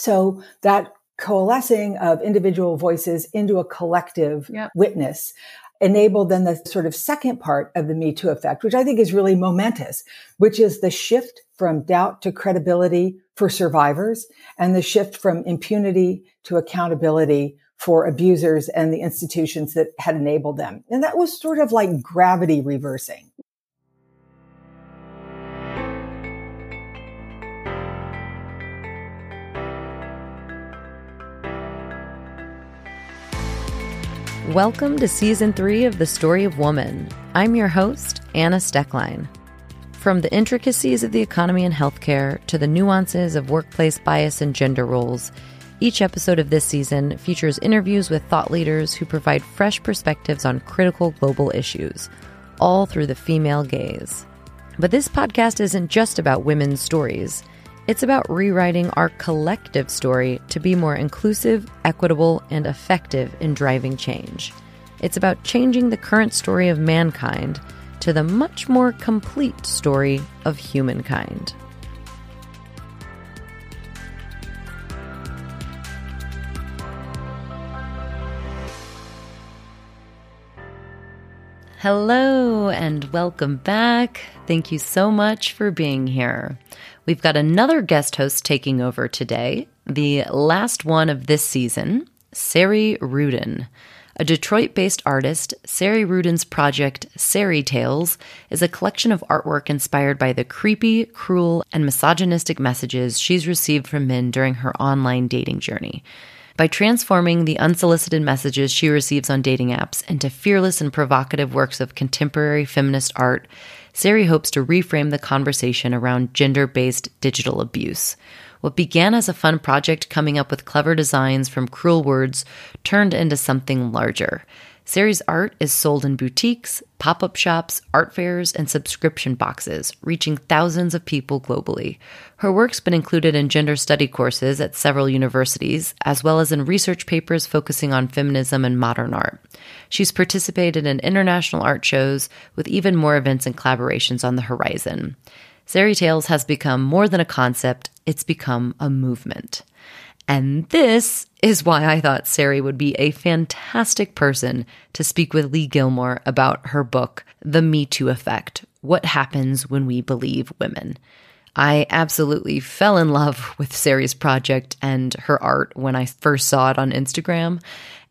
So that coalescing of individual voices into a collective yep. witness enabled then the sort of second part of the Me Too effect, which I think is really momentous, which is the shift from doubt to credibility for survivors and the shift from impunity to accountability for abusers and the institutions that had enabled them. And that was sort of like gravity reversing. Welcome to season three of The Story of Woman. I'm your host, Anna Steckline. From the intricacies of the economy and healthcare to the nuances of workplace bias and gender roles, each episode of this season features interviews with thought leaders who provide fresh perspectives on critical global issues, all through the female gaze. But this podcast isn't just about women's stories. It's about rewriting our collective story to be more inclusive, equitable, and effective in driving change. It's about changing the current story of mankind to the much more complete story of humankind. Hello and welcome back. Thank you so much for being here. We've got another guest host taking over today, the last one of this season, Sarey Ruden. A Detroit based artist, Sarey Ruden's project, Sareytales, is a collection of artwork inspired by the creepy, cruel, and misogynistic messages she's received from men during her online dating journey. By transforming the unsolicited messages she receives on dating apps into fearless and provocative works of contemporary feminist art, Sarey hopes to reframe the conversation around gender based digital abuse. What began as a fun project coming up with clever designs from cruel words turned into something larger. Sarey's art is sold in boutiques, pop up shops, art fairs, and subscription boxes, reaching thousands of people globally. Her work's been included in gender study courses at several universities, as well as in research papers focusing on feminism and modern art. She's participated in international art shows, with even more events and collaborations on the horizon. Sareytales has become more than a concept, it's become a movement. And this is why I thought Sarey would be a fantastic person to speak with Leigh Gilmore about her book, The Me Too Effect What Happens When We Believe Women. I absolutely fell in love with Sarey's project and her art when I first saw it on Instagram.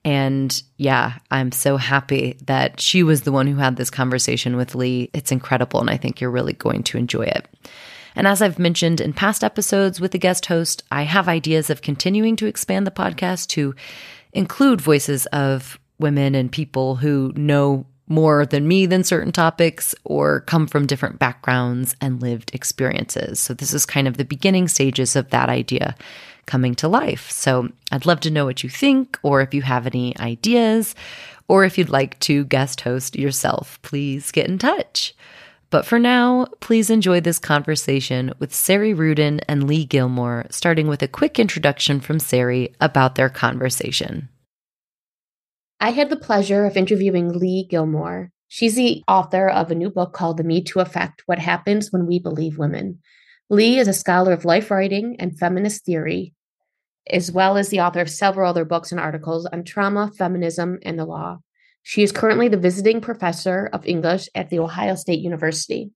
And yeah, I'm so happy that she was the one who had this conversation with Leigh. It's incredible, and I think you're really going to enjoy it. And as I've mentioned in past episodes with the guest host, I have ideas of continuing to expand the podcast to include voices of women and people who know more than me than certain topics or come from different backgrounds and lived experiences. So, this is kind of the beginning stages of that idea coming to life. So, I'd love to know what you think, or if you have any ideas, or if you'd like to guest host yourself, please get in touch. But for now, please enjoy this conversation with Sarey Ruden and Leigh Gilmore, starting with a quick introduction from Sarey about their conversation. I had the pleasure of interviewing Leigh Gilmore. She's the author of a new book called The Me Too Effect What Happens When We Believe Women. Leigh is a scholar of life writing and feminist theory, as well as the author of several other books and articles on trauma, feminism, and the law. She is currently the visiting professor of English at The Ohio State University.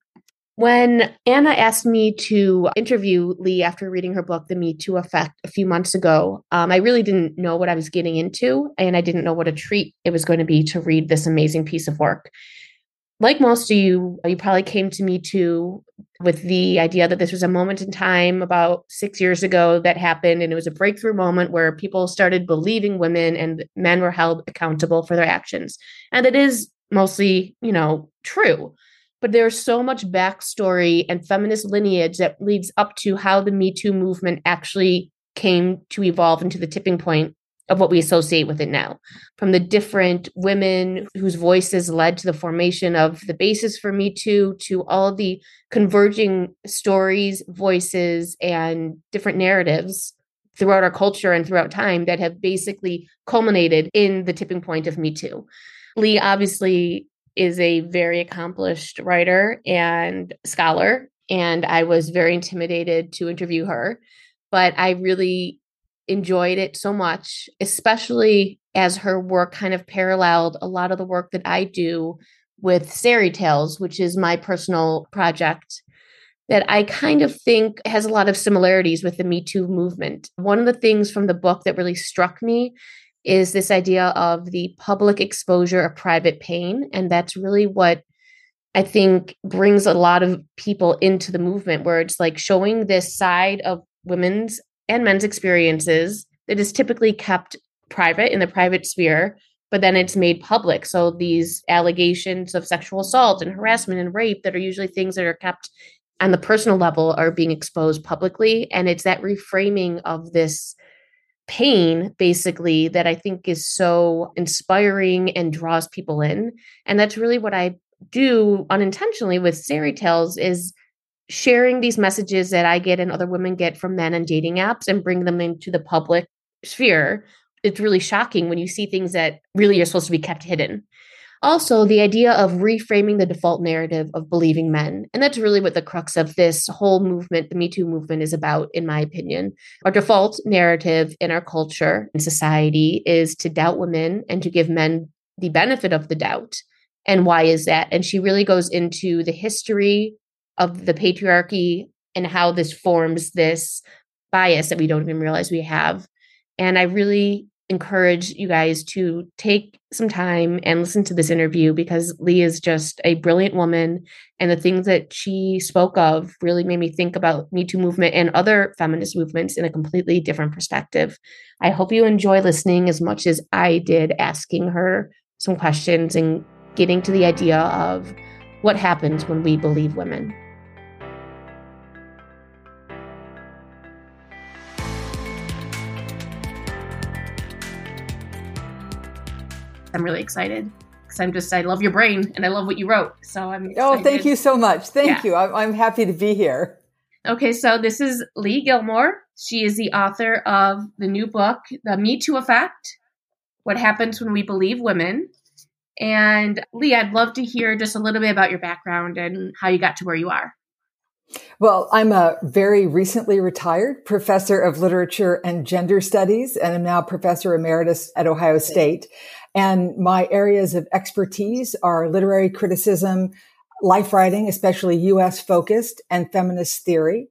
When Anna asked me to interview Leigh after reading her book, The Me Too Effect, a few months ago, um, I really didn't know what I was getting into, and I didn't know what a treat it was going to be to read this amazing piece of work like most of you, you probably came to me too with the idea that this was a moment in time about six years ago that happened. And it was a breakthrough moment where people started believing women and men were held accountable for their actions. And it is mostly, you know, true. But there's so much backstory and feminist lineage that leads up to how the Me Too movement actually came to evolve into the tipping point of what we associate with it now. From the different women whose voices led to the formation of the basis for me too to all the converging stories voices and different narratives throughout our culture and throughout time that have basically culminated in the tipping point of me too. Leigh obviously is a very accomplished writer and scholar and i was very intimidated to interview her but i really enjoyed it so much, especially as her work kind of paralleled a lot of the work that I do with Sareytales, which is my personal project that I kind of think has a lot of similarities with the Me Too movement. One of the things from the book that really struck me is this idea of the public exposure of private pain. And that's really what I think brings a lot of people into the movement, where it's like showing this side of women's and men's experiences that is typically kept private in the private sphere, but then it's made public. So these allegations of sexual assault and harassment and rape that are usually things that are kept on the personal level are being exposed publicly. And it's that reframing of this pain basically that I think is so inspiring and draws people in. And that's really what I do unintentionally with Sareytales is sharing these messages that I get and other women get from men and dating apps and bring them into the public sphere. It's really shocking when you see things that really are supposed to be kept hidden. Also, the idea of reframing the default narrative of believing men. And that's really what the crux of this whole movement, the Me Too movement, is about, in my opinion. Our default narrative in our culture and society is to doubt women and to give men the benefit of the doubt. And why is that? And she really goes into the history of the patriarchy and how this forms this bias that we don't even realize we have. And I really encourage you guys to take some time and listen to this interview because Leigh is just a brilliant woman. And the things that she spoke of really made me think about Me Too movement and other feminist movements in a completely different perspective. I hope you enjoy listening as much as I did asking her some questions and getting to the idea of what happens when we believe women. I'm really excited because I'm just I love your brain and I love what you wrote. So I'm excited. oh, thank you so much. Thank yeah. you. I'm, I'm happy to be here. Okay, so this is Leigh Gilmore. She is the author of the new book, The Me Too Effect: What Happens When We Believe Women. And Leigh, I'd love to hear just a little bit about your background and how you got to where you are. Well, I'm a very recently retired professor of literature and gender studies, and I'm now professor emeritus at Ohio State. And my areas of expertise are literary criticism, life writing, especially US focused, and feminist theory.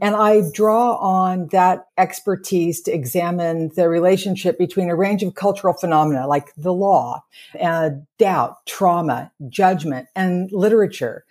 And I draw on that expertise to examine the relationship between a range of cultural phenomena like the law, and doubt, trauma, judgment, and literature.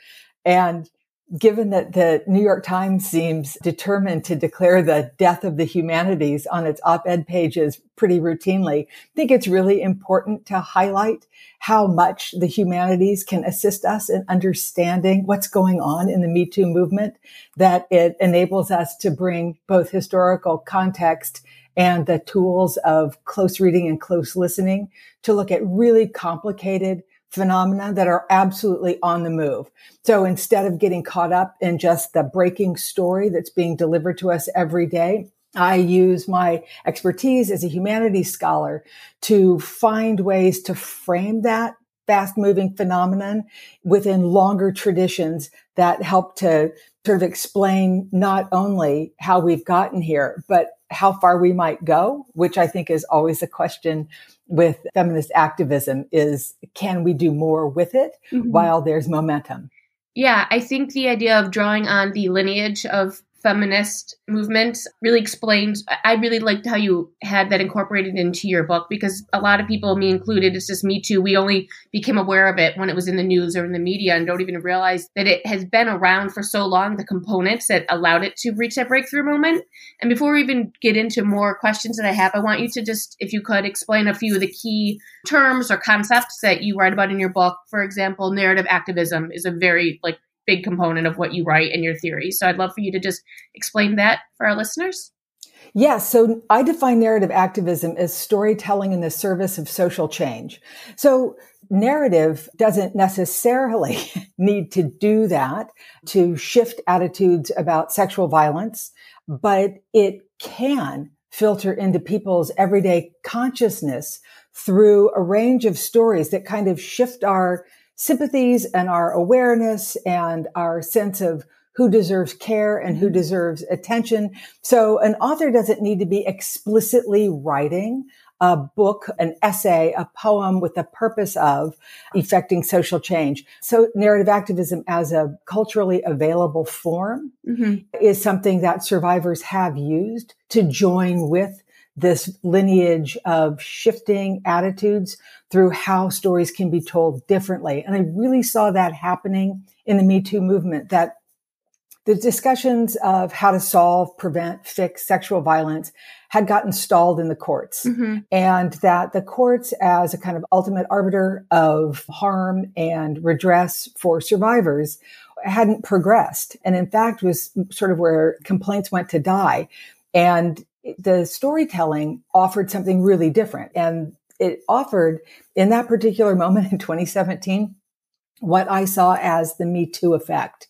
And given that the New York Times seems determined to declare the death of the humanities on its op-ed pages pretty routinely, I think it's really important to highlight how much the humanities can assist us in understanding what's going on in the Me Too movement, that it enables us to bring both historical context and the tools of close reading and close listening to look at really complicated phenomena that are absolutely on the move. So instead of getting caught up in just the breaking story that's being delivered to us every day, I use my expertise as a humanities scholar to find ways to frame that fast moving phenomenon within longer traditions that help to sort of explain not only how we've gotten here, but how far we might go, which I think is always a question with feminist activism is can we do more with it mm-hmm. while there's momentum? Yeah, I think the idea of drawing on the lineage of feminist movement really explains i really liked how you had that incorporated into your book because a lot of people me included it's just me too we only became aware of it when it was in the news or in the media and don't even realize that it has been around for so long the components that allowed it to reach that breakthrough moment. And before we even get into more questions that i have i want you to just if you could explain a few of the key terms or concepts that you write about in your book. For example narrative activism is a very like big component of what you write and your theory. So I'd love for you to just explain that for our listeners. Yes. So I define narrative activism as storytelling in the service of social change. So narrative doesn't necessarily need to do that to shift attitudes about sexual violence, but it can filter into people's everyday consciousness through a range of stories that kind of shift our sympathies and our awareness and our sense of who deserves care and who mm-hmm. deserves attention. So an author doesn't need to be explicitly writing a book, an essay, a poem with the purpose of effecting social change. So narrative activism as a culturally available form mm-hmm. is something that survivors have used to join with this lineage of shifting attitudes through how stories can be told differently. And I really saw that happening in the Me Too movement that the discussions of how to solve, prevent, fix sexual violence had gotten stalled in the courts mm-hmm. and that the courts as a kind of ultimate arbiter of harm and redress for survivors hadn't progressed and in fact was sort of where complaints went to die and the storytelling offered something really different and it offered in that particular moment in 2017 what i saw as the me too effect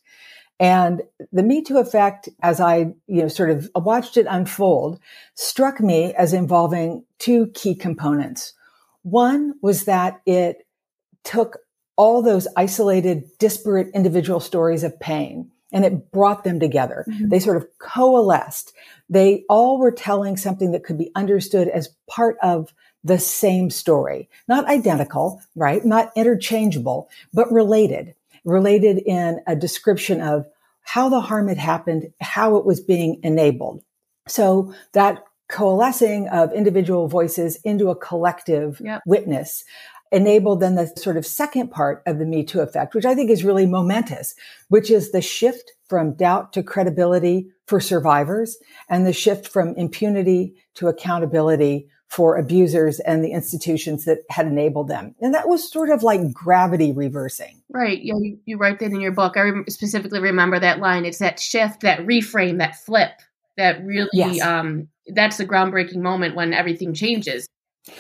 and the Me Too effect, as I, you know, sort of watched it unfold, struck me as involving two key components. One was that it took all those isolated, disparate individual stories of pain and it brought them together. Mm-hmm. They sort of coalesced. They all were telling something that could be understood as part of the same story, not identical, right? Not interchangeable, but related related in a description of how the harm had happened, how it was being enabled. So that coalescing of individual voices into a collective yep. witness enabled then the sort of second part of the Me Too effect, which I think is really momentous, which is the shift from doubt to credibility for survivors and the shift from impunity to accountability for abusers and the institutions that had enabled them. And that was sort of like gravity reversing. Right. Yeah, you, you write that in your book. I re- specifically remember that line. It's that shift, that reframe, that flip that really, yes. um, that's the groundbreaking moment when everything changes.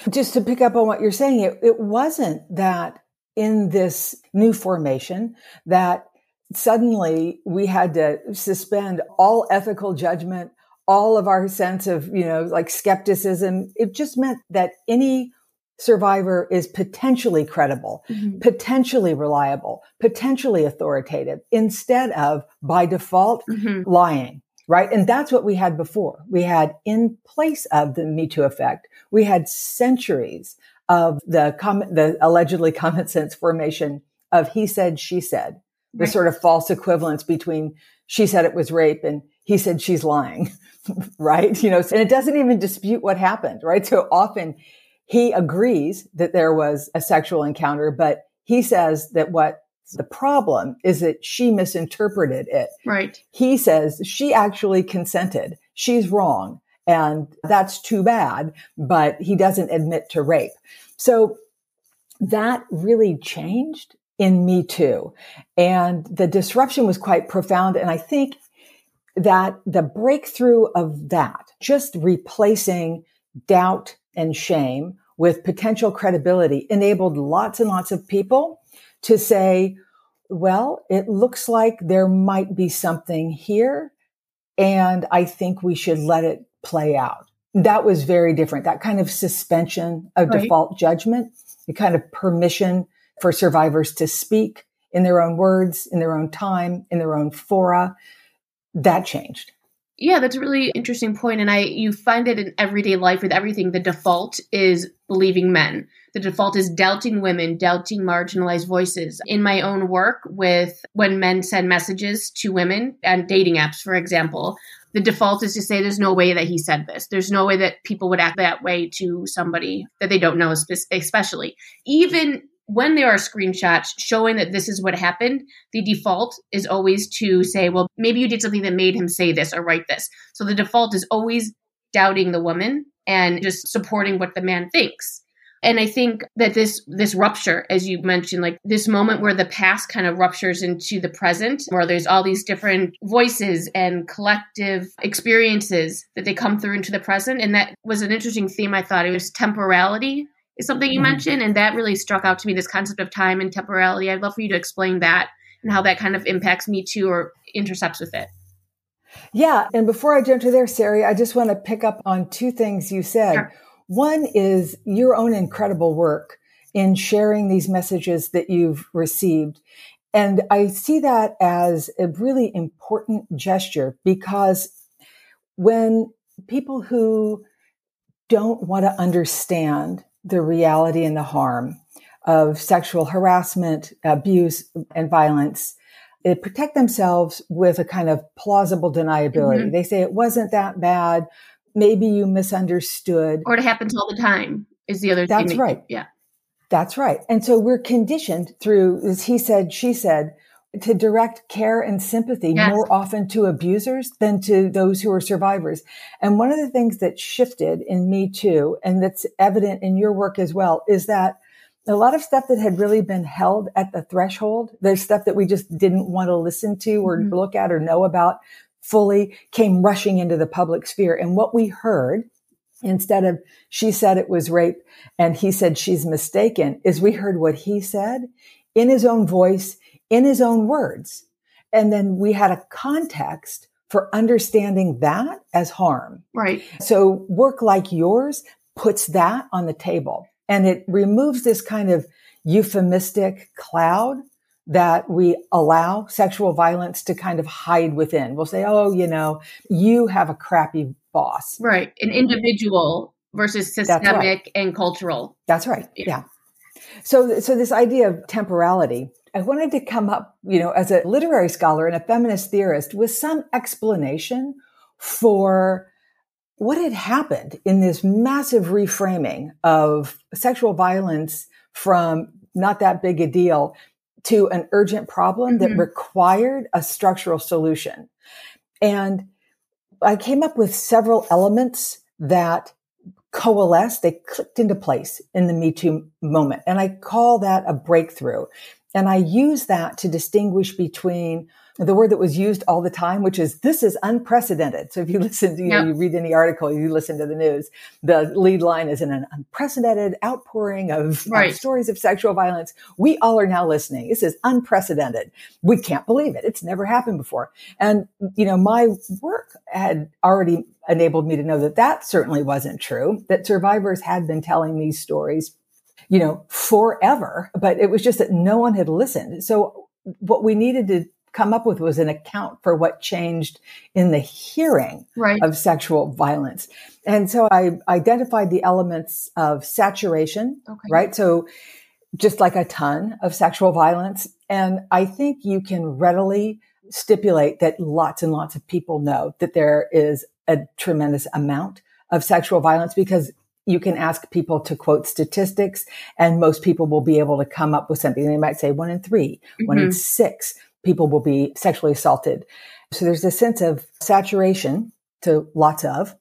Just to pick up on what you're saying, it, it wasn't that in this new formation that suddenly we had to suspend all ethical judgment, all of our sense of, you know, like skepticism. It just meant that any survivor is potentially credible, mm-hmm. potentially reliable, potentially authoritative instead of by default mm-hmm. lying. Right. And that's what we had before. We had in place of the Me Too effect, we had centuries of the com- the allegedly common sense formation of he said, she said, the right. sort of false equivalence between she said it was rape and he said she's lying. right? You know, and it doesn't even dispute what happened, right? So often he agrees that there was a sexual encounter, but he says that what the problem is that she misinterpreted it. Right. He says she actually consented. She's wrong. And that's too bad, but he doesn't admit to rape. So that really changed in Me Too. And the disruption was quite profound. And I think that the breakthrough of that, just replacing doubt and shame with potential credibility enabled lots and lots of people to say, well, it looks like there might be something here. And I think we should let it play out. That was very different. That kind of suspension of right. default judgment, the kind of permission for survivors to speak in their own words, in their own time, in their own fora that changed. Yeah, that's a really interesting point. And I you find it in everyday life with everything. The default is believing men. The default is doubting women, doubting marginalized voices. In my own work with when men send messages to women and dating apps, for example, the default is to say there's no way that he said this. There's no way that people would act that way to somebody that they don't know, especially. Even when there are screenshots showing that this is what happened, the default is always to say, well, maybe you did something that made him say this or write this. So the default is always doubting the woman and just supporting what the man thinks. And I think that this this rupture, as you mentioned, like this moment where the past kind of ruptures into the present, where there's all these different voices and collective experiences that they come through into the present. And that was an interesting theme, I thought. It was temporality is something you mm-hmm. mentioned, and that really struck out to me. This concept of time and temporality. I'd love for you to explain that and how that kind of impacts me too, or intercepts with it. Yeah, and before I jump to there, Sarey, I just want to pick up on two things you said. Sure. One is your own incredible work in sharing these messages that you've received. And I see that as a really important gesture because when people who don't want to understand the reality and the harm of sexual harassment, abuse, and violence, they protect themselves with a kind of plausible deniability. Mm-hmm. They say it wasn't that bad. Maybe you misunderstood. Or it happens all the time is the other That's thing. right. yeah. That's right. And so we're conditioned through, as he said, she said, to direct care and sympathy yes. more often to abusers than to those who are survivors. And one of the things that shifted in Me Too, and that's evident in your work as well, is that a lot of stuff that had really been held at the threshold, there's stuff that we just didn't want to listen to or mm-hmm. look at or know about fully came rushing into the public sphere. And what we heard instead of she said it was rape and he said she's mistaken is we heard what he said in his own voice, in his own words. And then we had a context for understanding that as harm. Right. So work like yours puts that on the table and it removes this kind of euphemistic cloud that we allow sexual violence to kind of hide within. We'll say, oh, you know, you have a crappy boss. Right. An individual versus systemic right. and cultural. That's right. Yeah. yeah. So, so this idea of temporality, I wanted to come up, you know, as a literary scholar and a feminist theorist with some explanation for what had happened in this massive reframing of sexual violence from not that big a deal to an urgent problem mm-hmm. that required a structural solution. And I came up with several elements that coalesced, they clicked into place in the Me Too moment. And I call that a breakthrough. And I use that to distinguish between the word that was used all the time, which is this is unprecedented. So if you listen to, you, know, you read any article, you listen to the news, the lead line is in an unprecedented outpouring of, right. of stories of sexual violence. We all are now listening. This is unprecedented. We can't believe it. It's never happened before. And, you know, my work had already enabled me to know that that certainly wasn't true, that survivors had been telling these stories you know, forever, but it was just that no one had listened. So what we needed to come up with was an account for what changed in the hearing right. of sexual violence. And so I identified the elements of saturation, okay. right? So just like a ton of sexual violence. And I think you can readily stipulate that lots and lots of people know that there is a tremendous amount of sexual violence because you can ask people to quote statistics and most people will be able to come up with something. They might say one in 3 mm-hmm. one in mm-hmm. six people will be sexually assaulted. So there's a sense of saturation to lots of,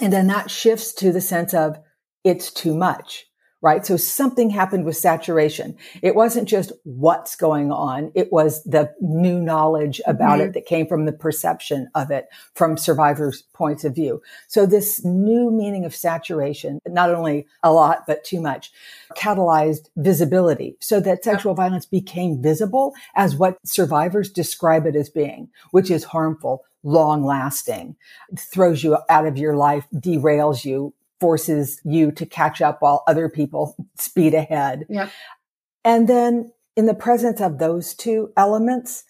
and then that shifts to the sense of it's too much right? So something happened with saturation. It wasn't just what's going on. It was the new knowledge about mm-hmm. it that came from the perception of it from survivors' points of view. So this new meaning of saturation, not only a lot, but too much, catalyzed visibility so that sexual violence became visible as what survivors describe it as being, which is harmful, long lasting, throws you out of your life, derails you, forces you to catch up while other people speed ahead. Yeah. And then in the presence of those two elements,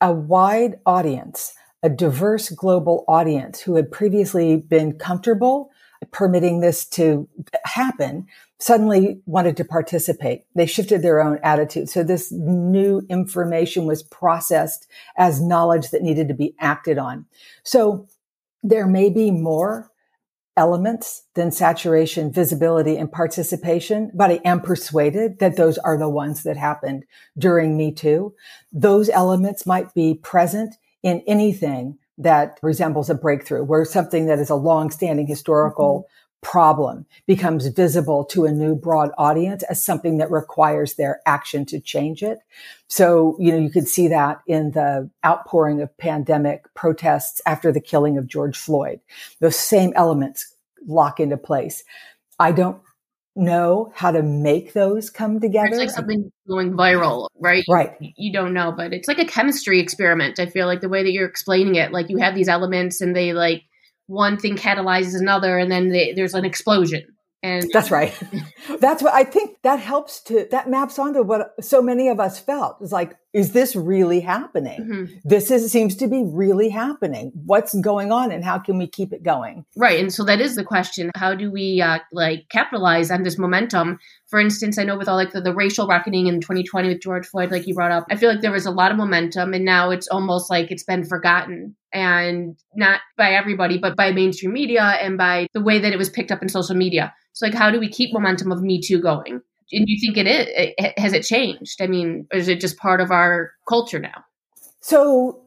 a wide audience, a diverse global audience who had previously been comfortable permitting this to happen suddenly wanted to participate. They shifted their own attitude. So this new information was processed as knowledge that needed to be acted on. So there may be more elements than saturation, visibility, and participation, but I am persuaded that those are the ones that happened during Me Too. Those elements might be present in anything that resembles a breakthrough, where something that is a long-standing historical mm-hmm problem becomes visible to a new broad audience as something that requires their action to change it. So, you know, you could see that in the outpouring of pandemic protests after the killing of George Floyd. Those same elements lock into place. I don't know how to make those come together. It's like something going viral, right? Right. You don't know, but it's like a chemistry experiment. I feel like the way that you're explaining it, like you have these elements and they like one thing catalyzes another and then they, there's an explosion. And that's right. that's what I think that helps to, that maps onto what so many of us felt. It's like, is this really happening? Mm-hmm. This is, seems to be really happening. What's going on and how can we keep it going? Right. And so that is the question. How do we uh, like capitalize on this momentum? For instance, I know with all like the, the racial reckoning in 2020 with George Floyd, like you brought up, I feel like there was a lot of momentum and now it's almost like it's been forgotten and not by everybody, but by mainstream media and by the way that it was picked up in social media. So like, how do we keep momentum of Me Too going? And you think it is it, has it changed? I mean is it just part of our culture now? So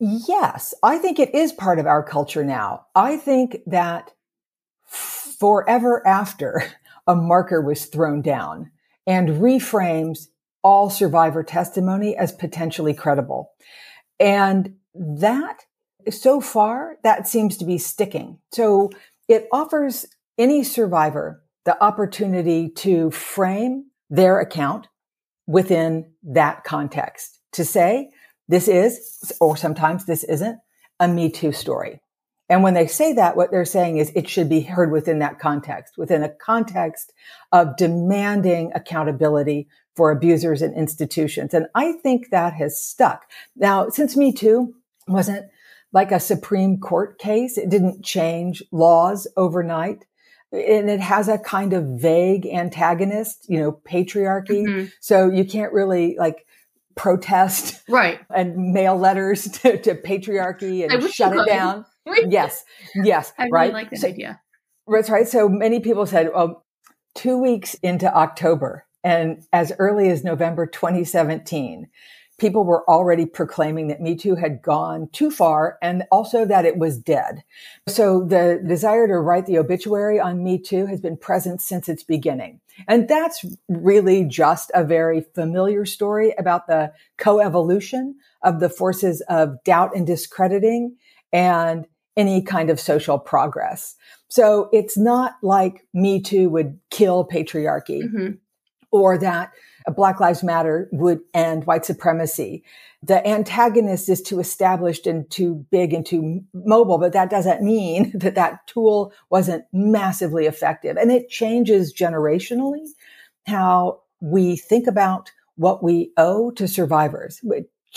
yes i think it is part of our culture now. I think that forever after a marker was thrown down and reframes all survivor testimony as potentially credible. And that so far that seems to be sticking. So it offers any survivor the opportunity to frame their account within that context to say, this is, or sometimes this isn't a Me Too story. And when they say that, what they're saying is it should be heard within that context, within a context of demanding accountability for abusers and institutions. And I think that has stuck. Now, since Me Too wasn't like a Supreme Court case, it didn't change laws overnight and it has a kind of vague antagonist, you know, patriarchy. Mm-hmm. So you can't really like protest right and mail letters to, to patriarchy and shut it down. yes. Yes. I right. Really like that so, idea. That's right. So many people said, two weeks into October and as early as November 2017, people were already proclaiming that Me Too had gone too far and also that it was dead. So the desire to write the obituary on Me Too has been present since its beginning. And that's really just a very familiar story about the coevolution of the forces of doubt and discrediting and any kind of social progress. So it's not like Me Too would kill patriarchy mm-hmm. Or that Black Lives Matter would end white supremacy. The antagonist is too established and too big and too mobile, but that doesn't mean that that tool wasn't massively effective. And it changes generationally how we think about what we owe to survivors.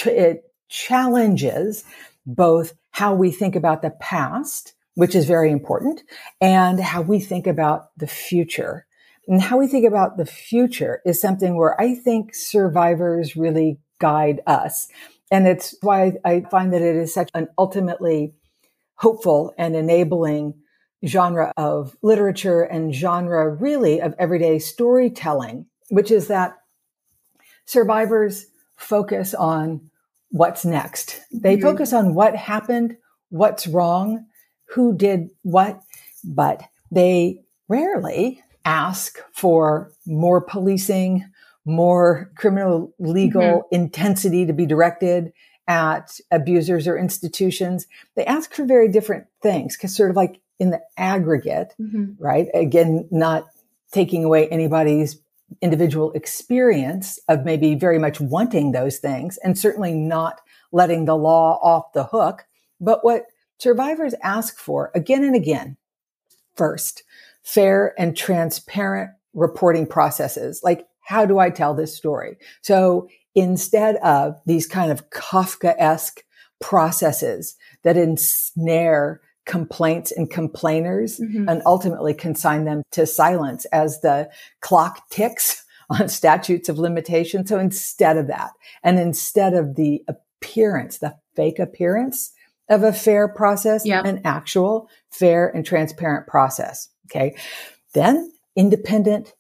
It challenges both how we think about the past, which is very important, and how we think about the future. And how we think about the future is something where I think survivors really guide us. And it's why I find that it is such an ultimately hopeful and enabling genre of literature and genre really of everyday storytelling, which is that survivors focus on what's next. They mm-hmm. focus on what happened, what's wrong, who did what, but they rarely ask for more policing, more criminal legal mm-hmm. intensity to be directed at abusers or institutions. They ask for very different things because sort of like in the aggregate, mm-hmm. right? Again, not taking away anybody's individual experience of maybe very much wanting those things and certainly not letting the law off the hook. But what survivors ask for again and again, first, fair and transparent reporting processes. Like, how do I tell this story? So instead of these kind of Kafka-esque processes that ensnare complaints and complainers mm-hmm. and ultimately consign them to silence as the clock ticks on statutes of limitation. So instead of that, and instead of the appearance, the fake appearance of a fair process, yep. an actual fair and transparent process. Okay. Then independent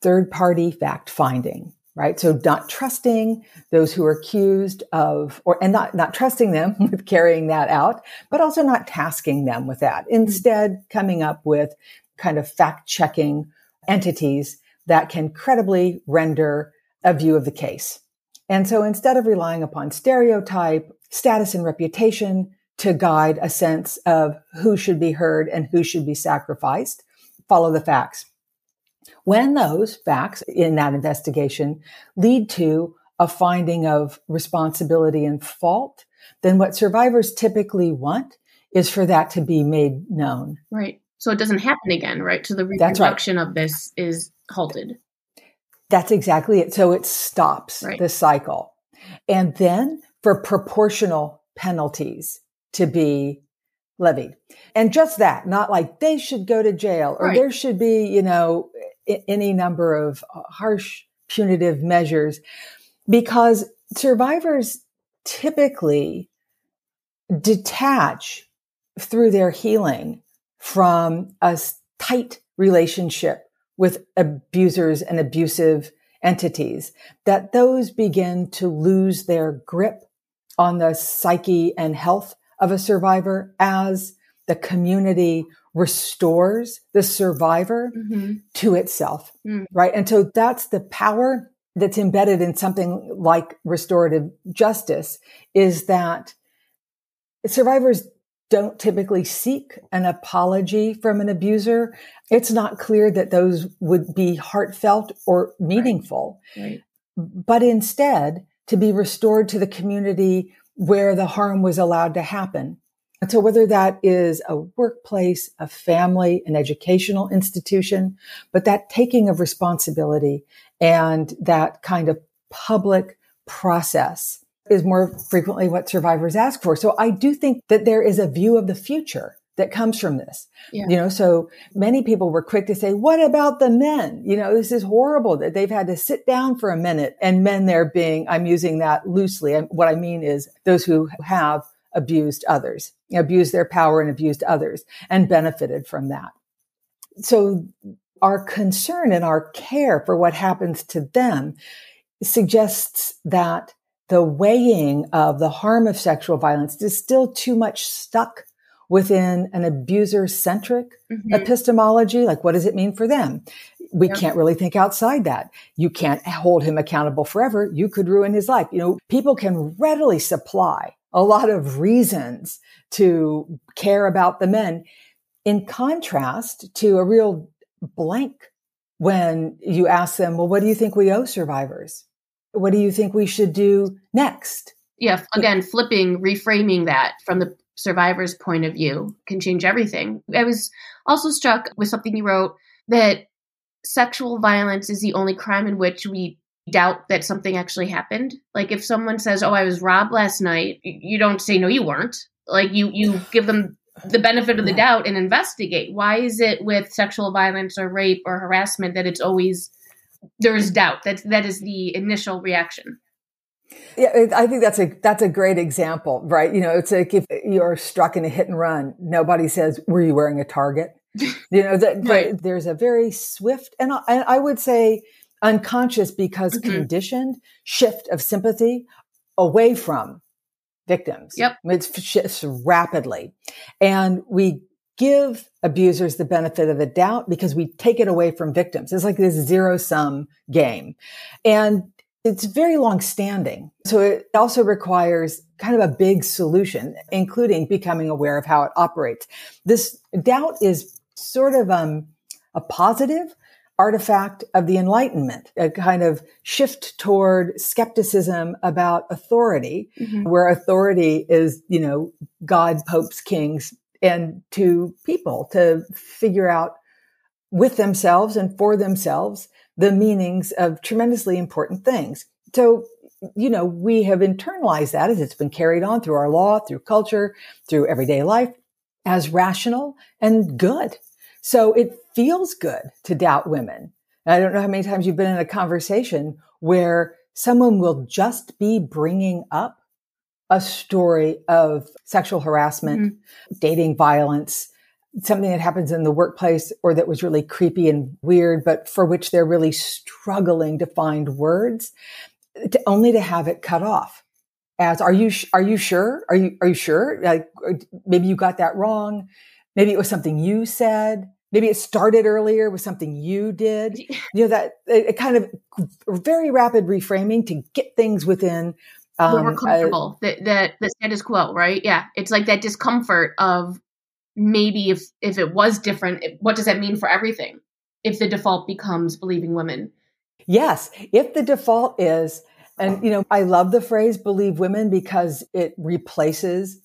third party fact finding, right? So not trusting those who are accused of, or, and not, not trusting them with carrying that out, but also not tasking them with that. Hmm. Instead, coming up with kind of fact checking entities that can credibly render a view of the case. And so instead of relying upon stereotype, status and reputation to guide a sense of who should be heard and who should be sacrificed, follow the facts. When those facts in that investigation lead to a finding of responsibility and fault, then what survivors typically want is for that to be made known. Right. So it doesn't happen again, right? So the reproduction right. of this is halted. That's exactly it. So it stops right. the cycle. and then for proportional penalties to be levied. And just that, not like they should go to jail or right. there should be, you know, any number of harsh punitive measures because survivors typically detach through their healing from a tight relationship with abusers and abusive entities, that those begin to lose their grip on the psyche and health of a survivor as the community restores the survivor mm-hmm. to itself, mm. right? And so that's the power that's embedded in something like restorative justice is that survivors don't typically seek an apology from an abuser. It's not clear that those would be heartfelt or meaningful, right. Right. but instead to be restored to the community where the harm was allowed to happen. And so whether that is a workplace, a family, an educational institution, but that taking of responsibility and that kind of public process is more frequently what survivors ask for. So I do think that there is a view of the future that comes from this. Yeah. You know, so many people were quick to say, what about the men? You know, this is horrible that they've had to sit down for a minute and men there being, I'm using that loosely. And what I mean is those who have abused others, abused their power and abused others and benefited from that. So our concern and our care for what happens to them suggests that the weighing of the harm of sexual violence is still too much stuck within an abuser centric mm-hmm. epistemology. Like, what does it mean for them? We can't really think outside that. You can't hold him accountable forever. You could ruin his life. You know, people can readily supply a lot of reasons to care about the men in contrast to a real blank when you ask them, well, what do you think we owe survivors? What do you think we should do next? Yeah, again, flipping, reframing that from the survivor's point of view can change everything. I was also struck with something you wrote that sexual violence is the only crime in which we doubt that something actually happened. Like if someone says, "Oh, I was robbed last night," you don't say, "No, you weren't." Like you you give them the benefit of the doubt and investigate. Why is it with sexual violence or rape or harassment that it's always there is doubt that that is the initial reaction? Yeah, I think that's a that's a great example, right? You know, it's like if you're struck in a hit and run, nobody says, "Were you wearing a target?" You know, that right. there's a very swift and I, I would say unconscious because mm-hmm. conditioned shift of sympathy away from victims. Yep, it shifts rapidly, and we give abusers the benefit of the doubt because we take it away from victims. It's like this zero sum game. And it's very long standing. So it also requires kind of a big solution, including becoming aware of how it operates. This doubt is sort of um, a positive artifact of the Enlightenment, a kind of shift toward skepticism about authority, mm-hmm. where authority is, you know, God, popes, kings, and to people to figure out with themselves and for themselves the meanings of tremendously important things. So, you know, we have internalized that as it's been carried on through our law, through culture, through everyday life as rational and good. So it feels good to doubt women. I don't know how many times you've been in a conversation where someone will just be bringing up a story of sexual harassment, mm-hmm. dating violence, something that happens in the workplace or that was really creepy and weird, but for which they're really struggling to find words, to, only to have it cut off as are you are you sure? Are you are you sure? Like maybe you got that wrong. Maybe it was something you said. Maybe it started earlier with something you did. You know that it kind of very rapid reframing to get things within um, more comfortable uh, that the, the status quo right? Yeah. It's like that discomfort of maybe if if it was different what does that mean for everything if the default becomes believing women yes if the default is and you know i love the phrase believe women because it replaces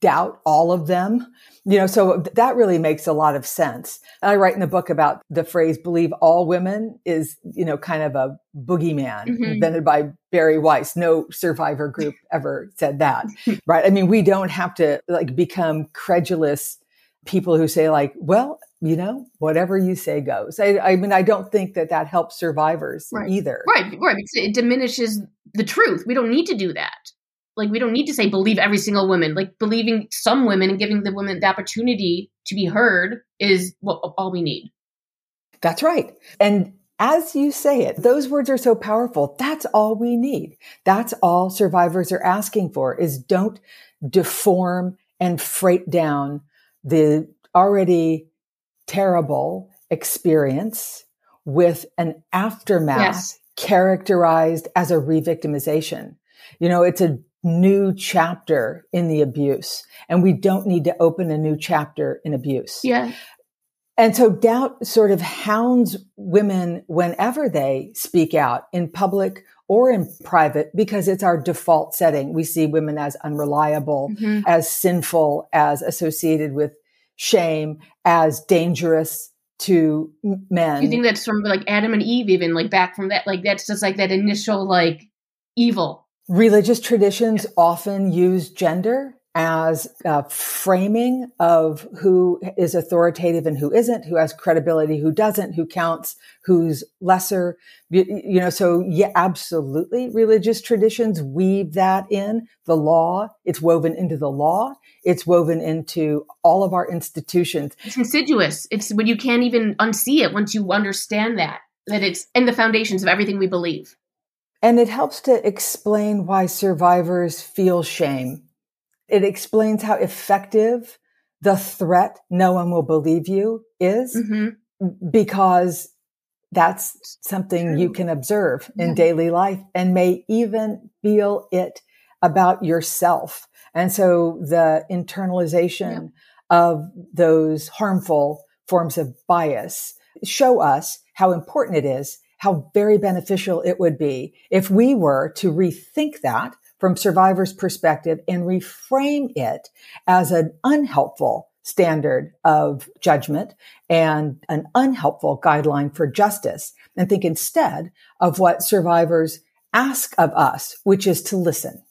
doubt all of them. You know, so that really makes a lot of sense. I write in the book about the phrase believe all women is, you know, kind of a boogeyman mm-hmm. invented by Bari Weiss. No survivor group ever said that, right? I mean, we don't have to like become credulous people who say like, well, you know, whatever you say goes. I, I mean, I don't think that that helps survivors right. either. Right, right. Because it diminishes the truth. We don't need to do that. Like, we don't need to say believe every single woman. Like, believing some women and giving the women the opportunity to be heard is what all we need. That's right. And as you say it, those words are so powerful. That's all we need. That's all survivors are asking for is don't deform and freight down the already terrible experience with an aftermath yes. characterized as a revictimization. You know, it's a new chapter in the abuse and we don't need to open a new chapter in abuse. Yeah. And so doubt sort of hounds women whenever they speak out in public or in private because it's our default setting. We see women as unreliable, mm-hmm. as sinful, as associated with shame as dangerous to men. You think that's from like Adam and Eve, even like back from that, like that's just like that initial like evil. Religious traditions yeah. often use gender as a framing of who is authoritative and who isn't, who has credibility, who doesn't, who counts, who's lesser. You, you know, so yeah, absolutely. Religious traditions weave that in the law. It's woven into the law. It's woven into all of our institutions. It's insidious. It's when you can't even unsee it once you understand that, that it's in the foundations of everything we believe. And it helps to explain why survivors feel shame it explains how effective the threat, no one will believe you is mm-hmm. because that's something you can observe in yeah. daily life and may even feel it about yourself. And so the internalization yeah. of those harmful forms of bias show us how important it is, how very beneficial it would be if we were to rethink that from survivor's perspective and reframe it as an unhelpful standard of judgment and an unhelpful guideline for justice and think instead of what survivors ask of us, which is to listen.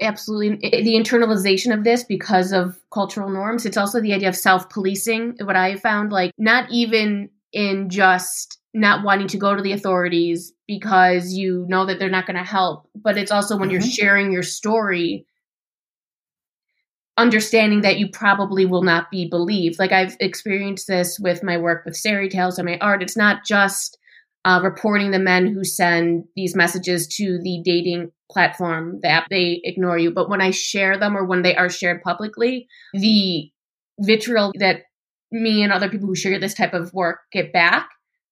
Absolutely. The internalization of this because of cultural norms. It's also the idea of self policing. What I found, like, not even in just not wanting to go to the authorities because you know that they're not going to help. But it's also when mm-hmm. you're sharing your story, understanding that you probably will not be believed. Like I've experienced this with my work with Sareytales and my art. It's not just uh, reporting the men who send these messages to the dating platform, the app, they ignore you. But when I share them or when they are shared publicly, the vitriol that me and other people who share this type of work get back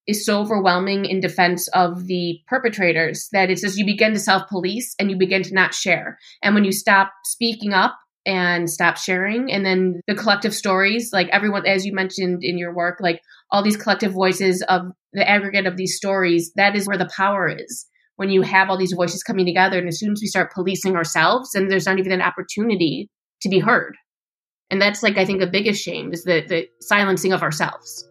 is so overwhelming in defense of the perpetrators that it's just you begin to self police and you begin to not share. And when you stop speaking up and stop sharing, and then the collective stories, like everyone, as you mentioned in your work, like all these collective voices of the aggregate of these stories, that is where the power is. When you have all these voices coming together, and as soon as we start policing ourselves, and there's not even an opportunity to be heard. And that's like, I think, the biggest shame is the, the silencing of ourselves.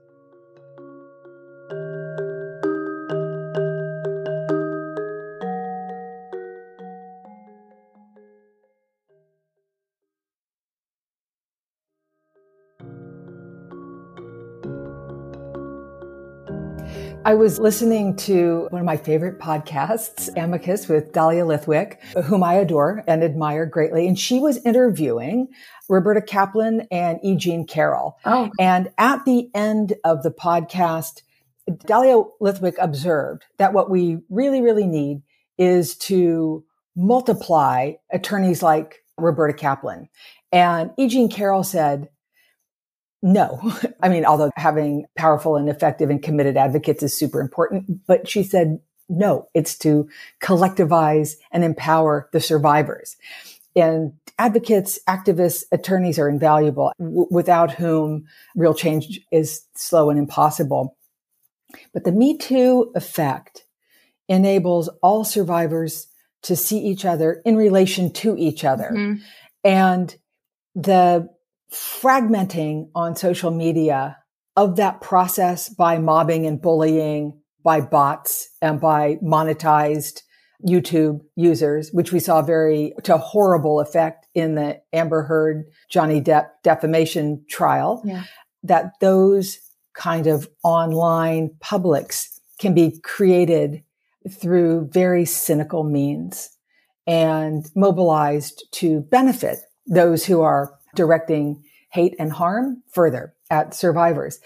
I was listening to one of my favorite podcasts, Amicus with Dahlia Lithwick, whom I adore and admire greatly. And she was interviewing Roberta Kaplan and E. Jean Carroll. Oh. And at the end of the podcast, Dahlia Lithwick observed that what we really, really need is to multiply attorneys like Roberta Kaplan. And E. Jean Carroll said, no. I mean, although having powerful and effective and committed advocates is super important, but she said, no, it's to collectivize and empower the survivors. And advocates, activists, attorneys are invaluable, w- without whom real change is slow and impossible. But the Me Too effect enables all survivors to see each other in relation to each other. Mm-hmm. And the fragmenting on social media of that process by mobbing and bullying, by bots and by monetized YouTube users, which we saw very to horrible effect in the Amber Heard Johnny Depp defamation trial. Yeah. That those kind of online publics can be created through very cynical means and mobilized to benefit those who are directing hate and harm further at survivors.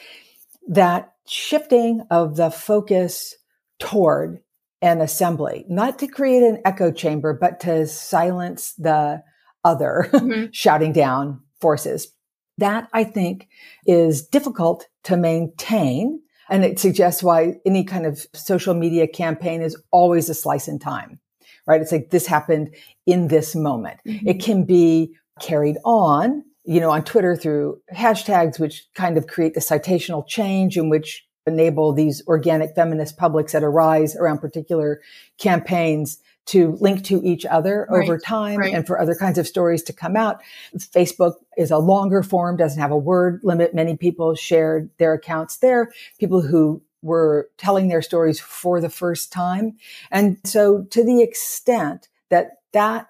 That shifting of the focus toward an assembly, not to create an echo chamber, but to silence the other mm-hmm. shouting down forces. That I think is difficult to maintain. And it suggests why any kind of social media campaign is always a slice in time, right? It's like this happened in this moment. Mm-hmm. It can be carried on, you know, on Twitter through hashtags, which kind of create the citational change in which enable these organic feminist publics that arise around particular campaigns to link to each other right, over time right. and for other kinds of stories to come out. Facebook is a longer form, doesn't have a word limit. Many people shared their accounts there. People who were telling their stories for the first time. And so to the extent that that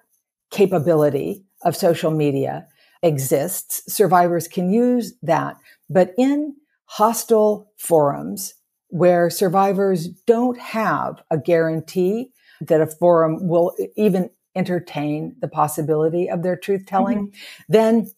capability of social media exists, survivors can use that. But in hostile forums where survivors don't have a guarantee that a forum will even entertain the possibility of their truth telling, mm-hmm. then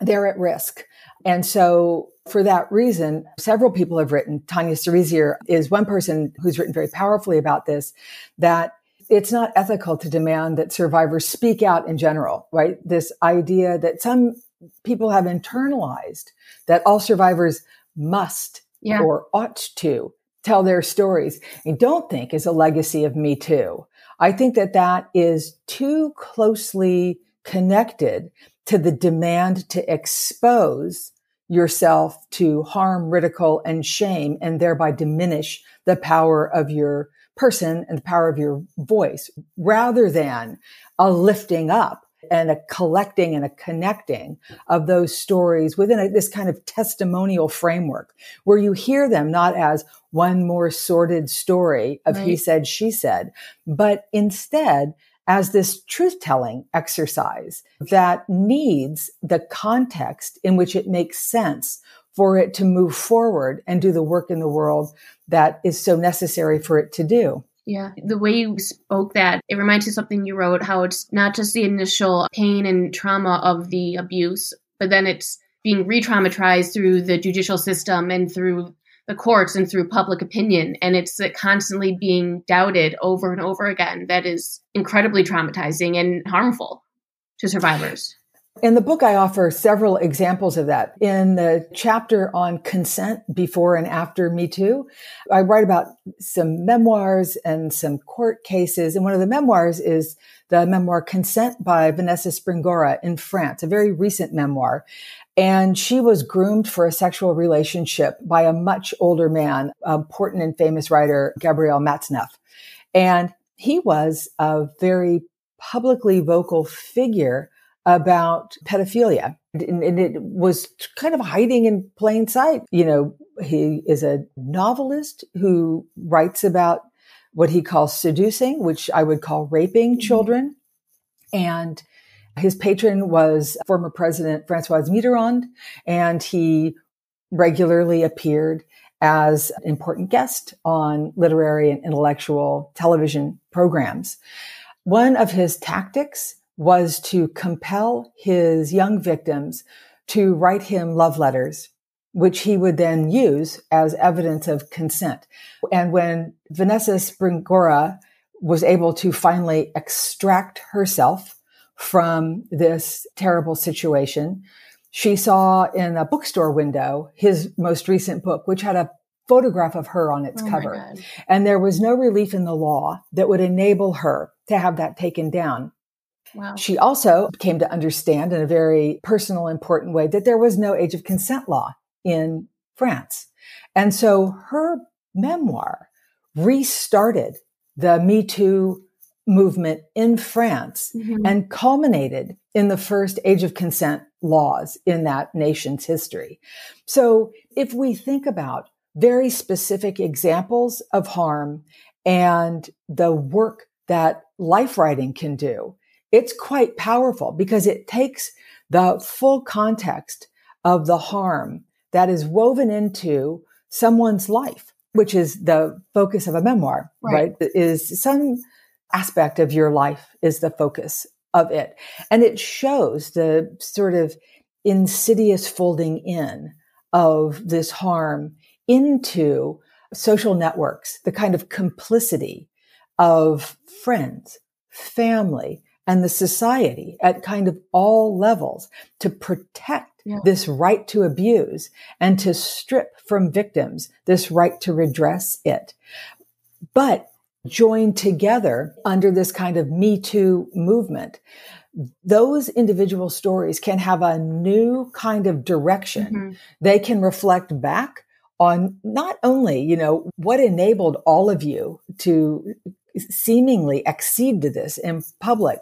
they're at risk. And so for that reason, several people have written, Tanya Serisier is one person who's written very powerfully about this, that it's not ethical to demand that survivors speak out in general, right? This idea that some people have internalized that all survivors must yeah. or ought to tell their stories. I don't think is a legacy of Me Too. I think that that is too closely connected to the demand to expose yourself to harm, ridicule, and shame, and thereby diminish the power of your person and the power of your voice rather than a lifting up and a collecting and a connecting of those stories within a, this kind of testimonial framework where you hear them not as one more sordid story of right. he said, she said, but instead as this truth telling exercise that needs the context in which it makes sense for it to move forward and do the work in the world that is so necessary for it to do. Yeah. The way you spoke that, it reminds me of something you wrote how it's not just the initial pain and trauma of the abuse, but then it's being re traumatized through the judicial system and through the courts and through public opinion. And it's constantly being doubted over and over again that is incredibly traumatizing and harmful to survivors. In the book, I offer several examples of that. In the chapter on consent before and after Me Too, I write about some memoirs and some court cases. And one of the memoirs is the memoir Consent by Vanessa Springora in France, a very recent memoir. And she was groomed for a sexual relationship by a much older man, a important and famous writer, Gabriel Matzneff. And he was a very publicly vocal figure about pedophilia. And, and it was kind of hiding in plain sight. You know, he is a novelist who writes about what he calls seducing, which I would call raping mm-hmm. children. And his patron was former President Francois Mitterrand, and he regularly appeared as an important guest on literary and intellectual television programs. One of his tactics was to compel his young victims to write him love letters, which he would then use as evidence of consent. And when Vanessa Springora was able to finally extract herself from this terrible situation, she saw in a bookstore window his most recent book, which had a photograph of her on its oh cover. And there was no relief in the law that would enable her to have that taken down. Wow. She also came to understand in a very personal, important way that there was no age of consent law in France. And so her memoir restarted the Me Too movement in France mm-hmm. and culminated in the first age of consent laws in that nation's history. So if we think about very specific examples of harm and the work that life writing can do, it's quite powerful because it takes the full context of the harm that is woven into someone's life, which is the focus of a memoir, right? right? Is some aspect of your life is the focus of it. And it shows the sort of insidious folding in of this harm into social networks, the kind of complicity of friends, family, and the society at kind of all levels to protect yeah. this right to abuse and to strip from victims this right to redress it. But joined together under this kind of Me Too movement, those individual stories can have a new kind of direction. Mm-hmm. They can reflect back on not only, you know, what enabled all of you to seemingly accede to this in public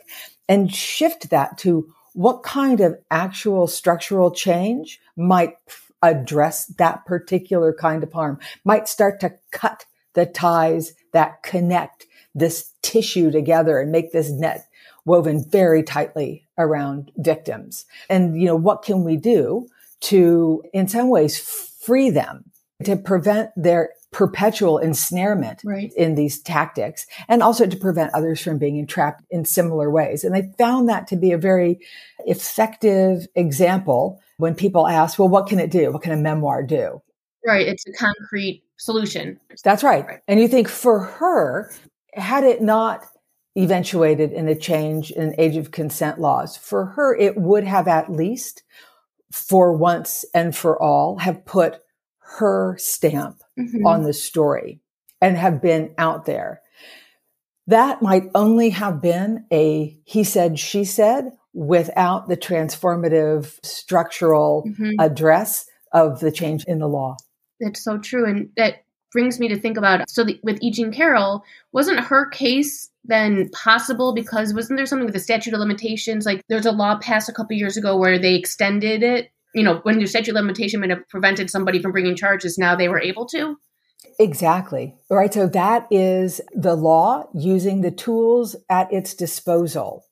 and shift that to what kind of actual structural change might address that particular kind of harm, might start to cut the ties that connect this tissue together and make this net woven very tightly around victims. And, you know, what can we do to, in some ways, free them to prevent their perpetual ensnarement right. in these tactics and also to prevent others from being entrapped in similar ways. And they found that to be a very effective example when people ask, well, what can it do? What can a memoir do? Right. It's a concrete solution. That's right. right. And you think for her, had it not eventuated in a change in age of consent laws, for her, it would have at least for once and for all have put her stamp mm-hmm. on the story and have been out there. That might only have been a he said, she said without the transformative structural mm-hmm. address of the change in the law. That's so true. And that brings me to think about so the, with E. Jean Carroll, wasn't her case then possible because wasn't there something with the statute of limitations? Like there's a law passed a couple years ago where they extended it you know, when your statute of limitation might have prevented somebody from bringing charges, now they were able to? Exactly. Right. So that is the law using the tools at its disposal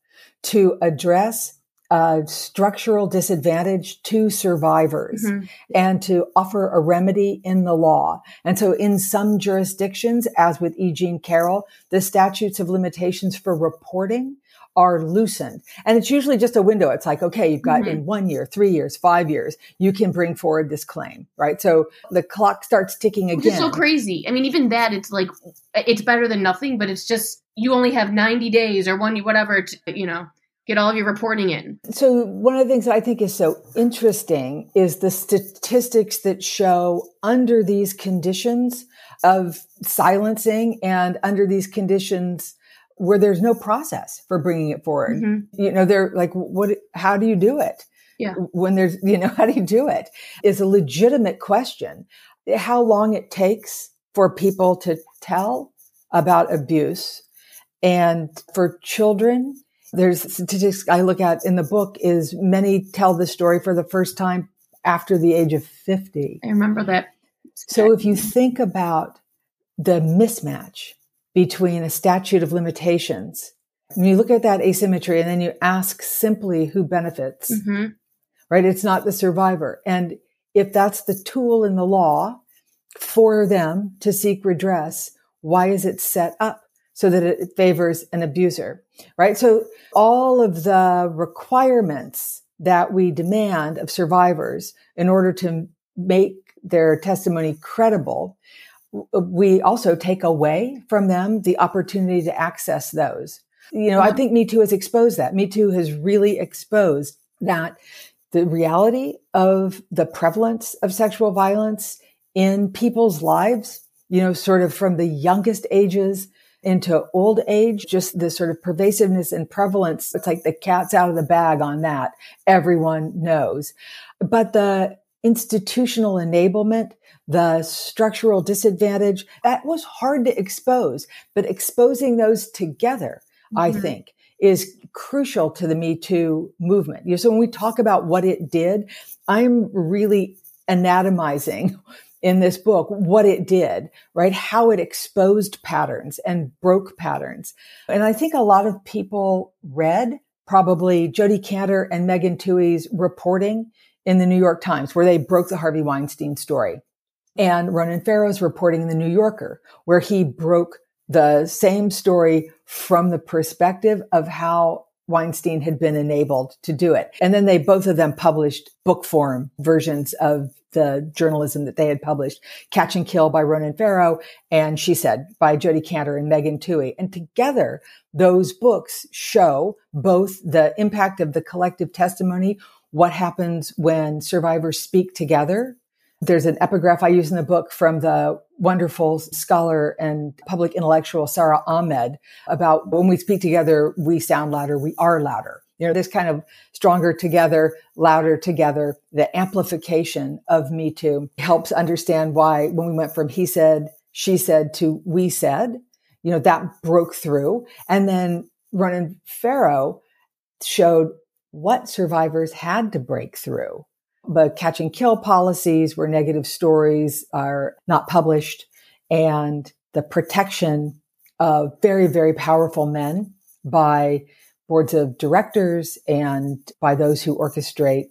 to address a structural disadvantage to survivors mm-hmm. and to offer a remedy in the law. And so in some jurisdictions, as with E. Jean Carroll, the statutes of limitations for reporting are loosened. And it's usually just a window. It's like, okay, you've got mm-hmm. in one year, three years, five years, you can bring forward this claim, right? So the clock starts ticking again. It's so crazy. I mean, even that, it's like, it's better than nothing, but it's just, you only have 90 days or one, whatever, to, you know, get all of your reporting in. So one of the things that I think is so interesting is the statistics that show under these conditions of silencing and under these conditions where there's no process for bringing it forward. Mm-hmm. You know, they're like, what, how do you do it? Yeah. When there's, you know, how do you do it is a legitimate question. How long it takes for people to tell about abuse and for children. There's statistics I look at in the book is many tell the story for the first time after the age of 50. I remember that. So if you think about the mismatch between a statute of limitations. And you look at that asymmetry and then you ask simply who benefits, mm-hmm. right? It's not the survivor. And if that's the tool in the law for them to seek redress, why is it set up so that it favors an abuser, right? So all of the requirements that we demand of survivors in order to make their testimony credible we also take away from them the opportunity to access those. You know, I think Me Too has exposed that. Me Too has really exposed that the reality of the prevalence of sexual violence in people's lives, you know, sort of from the youngest ages into old age, just the sort of pervasiveness and prevalence. It's like the cat's out of the bag on that. Everyone knows. But the institutional enablement, the structural disadvantage, that was hard to expose. But exposing those together, mm-hmm. I think, is crucial to the Me Too movement. You know, so when we talk about what it did, I'm really anatomizing in this book what it did, right? How it exposed patterns and broke patterns. And I think a lot of people read probably Jodi Kantor and Megan Twohey's reporting in the New York Times where they broke the Harvey Weinstein story. And Ronan Farrow's reporting in the New Yorker where he broke the same story from the perspective of how Weinstein had been enabled to do it. And then they both of them published book form versions of the journalism that they had published, Catch and Kill by Ronan Farrow and She Said by Jodi Kantor and Megan Twohey. And together, those books show both the impact of the collective testimony, what happens when survivors speak together there's an epigraph I use in the book from the wonderful scholar and public intellectual Sara Ahmed about when we speak together, we sound louder, we are louder. You know, this kind of stronger together, louder together, the amplification of Me Too helps understand why when we went from he said, she said to we said, you know, that broke through. And then Ronan Farrow showed what survivors had to break through But catch and kill policies where negative stories are not published and the protection of very, very powerful men by boards of directors and by those who orchestrate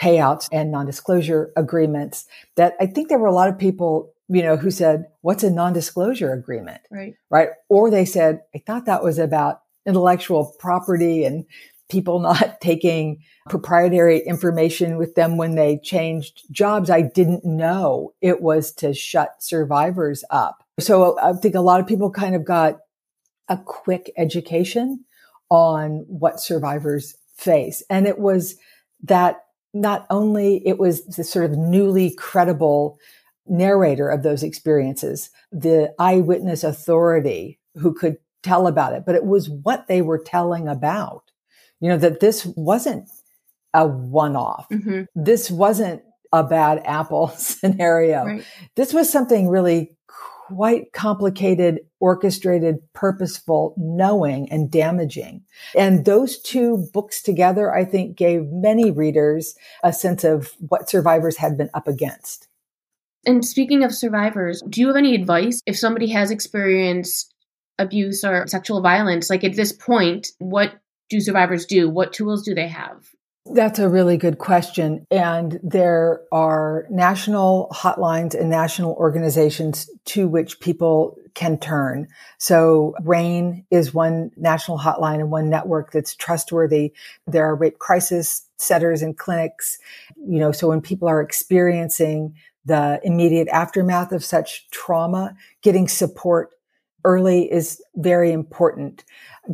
payouts and non-disclosure agreements that I think there were a lot of people, you know, who said, what's a non-disclosure agreement? Right. Right. Or they said, I thought that was about intellectual property and people not taking proprietary information with them when they changed jobs. I didn't know it was to shut survivors up. So I think a lot of people kind of got a quick education on what survivors face. And it was that not only it was the sort of newly credible narrator of those experiences, the eyewitness authority who could tell about it, but it was what they were telling about you know, that this wasn't a one off. Mm-hmm. This wasn't a bad apple scenario. Right. This was something really quite complicated, orchestrated, purposeful, knowing and damaging. And those two books together, I think gave many readers a sense of what survivors had been up against. And speaking of survivors, do you have any advice if somebody has experienced abuse or sexual violence? Like at this point, what do survivors do? What tools do they have? That's a really good question. And there are national hotlines and national organizations to which people can turn. So RAINN is one national hotline and one network that's trustworthy. There are rape crisis centers and clinics. You know, so when people are experiencing the immediate aftermath of such trauma, getting support early is very important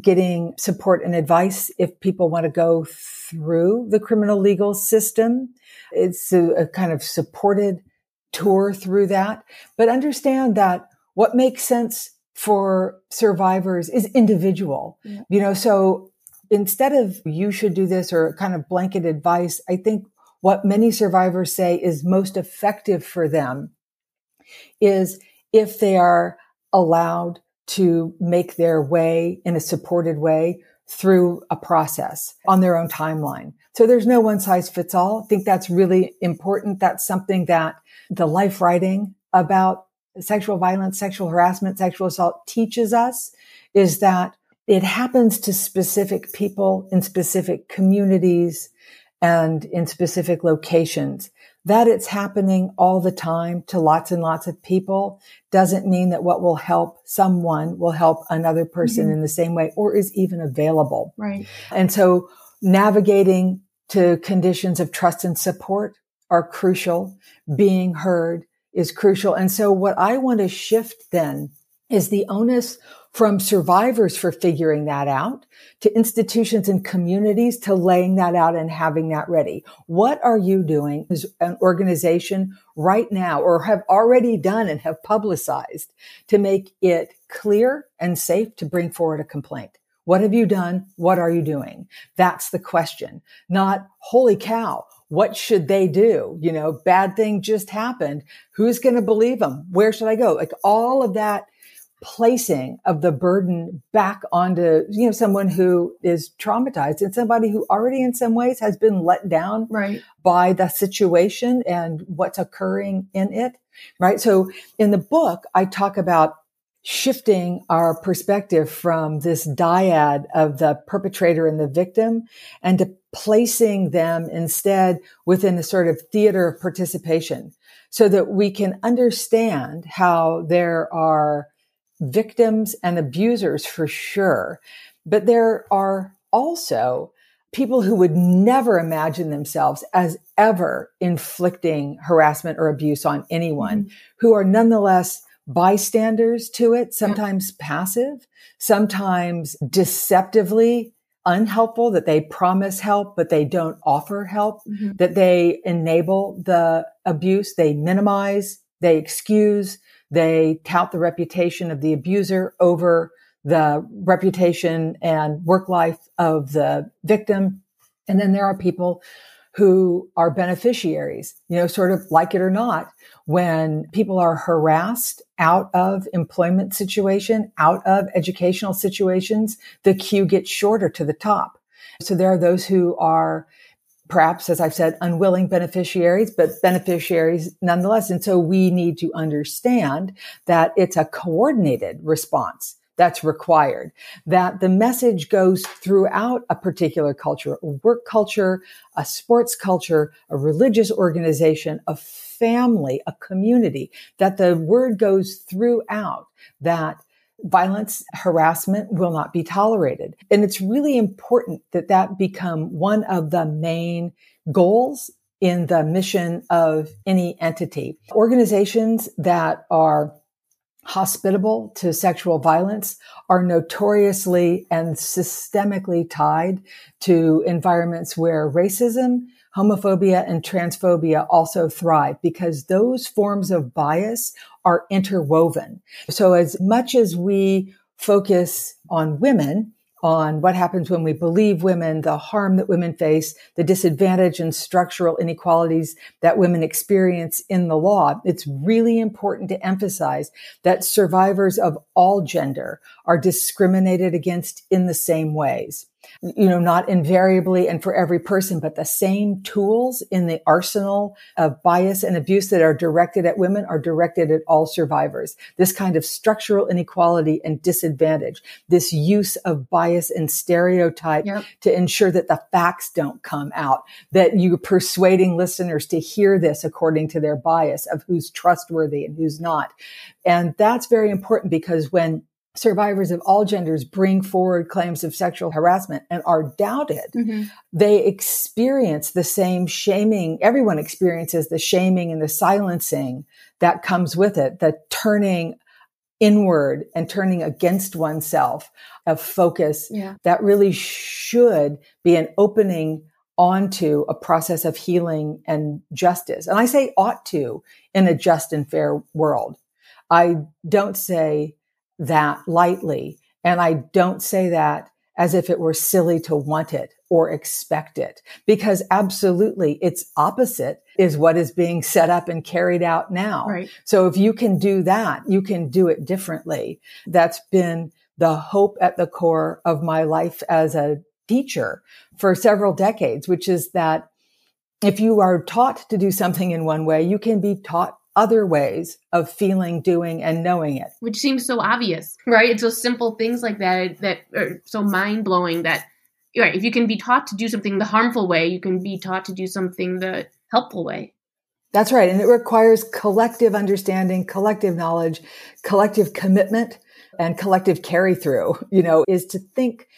getting support and advice if people want to go through the criminal legal system. It's a, a kind of supported tour through that, but understand that what makes sense for survivors is individual. Yeah. You know, so instead of you should do this or kind of blanket advice, I think what many survivors say is most effective for them is if they are allowed to make their way in a supported way through a process on their own timeline. So there's no one size fits all. I think that's really important. That's something that the life writing about sexual violence, sexual harassment, sexual assault teaches us is that it happens to specific people in specific communities and in specific locations that it's happening all the time to lots and lots of people doesn't mean that what will help someone will help another person mm-hmm. in the same way or is even available. Right. And so navigating to conditions of trust and support are crucial. Being heard is crucial. And so what I want to shift then is the onus from survivors for figuring that out to institutions and communities to laying that out and having that ready. What are you doing as an organization right now or have already done and have publicized to make it clear and safe to bring forward a complaint? What have you done? What are you doing? That's the question. Not, holy cow, what should they do? You know, bad thing just happened. Who's going to believe them? Where should I go? Like all of that placing of the burden back onto, you know, someone who is traumatized and somebody who already in some ways has been let down right. by the situation and what's occurring in it. Right. So in the book, I talk about shifting our perspective from this dyad of the perpetrator and the victim and to placing them instead within a sort of theater of participation so that we can understand how there are victims and abusers for sure, but there are also people who would never imagine themselves as ever inflicting harassment or abuse on anyone mm-hmm. who are nonetheless bystanders to it, sometimes yeah. passive, sometimes deceptively unhelpful, that they promise help, but they don't offer help, mm-hmm. that they enable the abuse, they minimize, they excuse, they tout the reputation of the abuser over the reputation and work life of the victim. And then there are people who are beneficiaries, you know, sort of like it or not, when people are harassed out of employment situation, out of educational situations, the queue gets shorter to the top. So there are those who are perhaps, as I've said, unwilling beneficiaries, but beneficiaries nonetheless. And so we need to understand that it's a coordinated response that's required. That the message goes throughout a particular culture, a work culture, a sports culture, a religious organization, a family, a community, that the word goes throughout that violence, harassment will not be tolerated. And it's really important that that become one of the main goals in the mission of any entity. Organizations that are hospitable to sexual violence are notoriously and systemically tied to environments where racism, homophobia, and transphobia also thrive because those forms of bias are interwoven. So as much as we focus on women, on what happens when we believe women, the harm that women face, the disadvantage and structural inequalities that women experience in the law. It's really important to emphasize that survivors of all gender are discriminated against in the same ways you know, not invariably and for every person, but the same tools in the arsenal of bias and abuse that are directed at women are directed at all survivors. This kind of structural inequality and disadvantage, this use of bias and stereotype yep. to ensure that the facts don't come out, that you're persuading listeners to hear this according to their bias of who's trustworthy and who's not. And that's very important because when survivors of all genders bring forward claims of sexual harassment and are doubted, mm-hmm. they experience the same shaming. Everyone experiences the shaming and the silencing that comes with it, the turning inward and turning against oneself of focus yeah. that really should be an opening onto a process of healing and justice. And I say ought to in a just and fair world. I don't say that lightly. And I don't say that as if it were silly to want it or expect it, because absolutely its opposite is what is being set up and carried out now. Right. So if you can do that, you can do it differently. That's been the hope at the core of my life as a teacher for several decades, which is that if you are taught to do something in one way, you can be taught other ways of feeling, doing, and knowing it. Which seems so obvious, right? It's those simple things like that that are so mind blowing that, right, if you can be taught to do something the harmful way, you can be taught to do something the helpful way. That's right. And it requires collective understanding, collective knowledge, collective commitment, and collective carry through, you know, is to think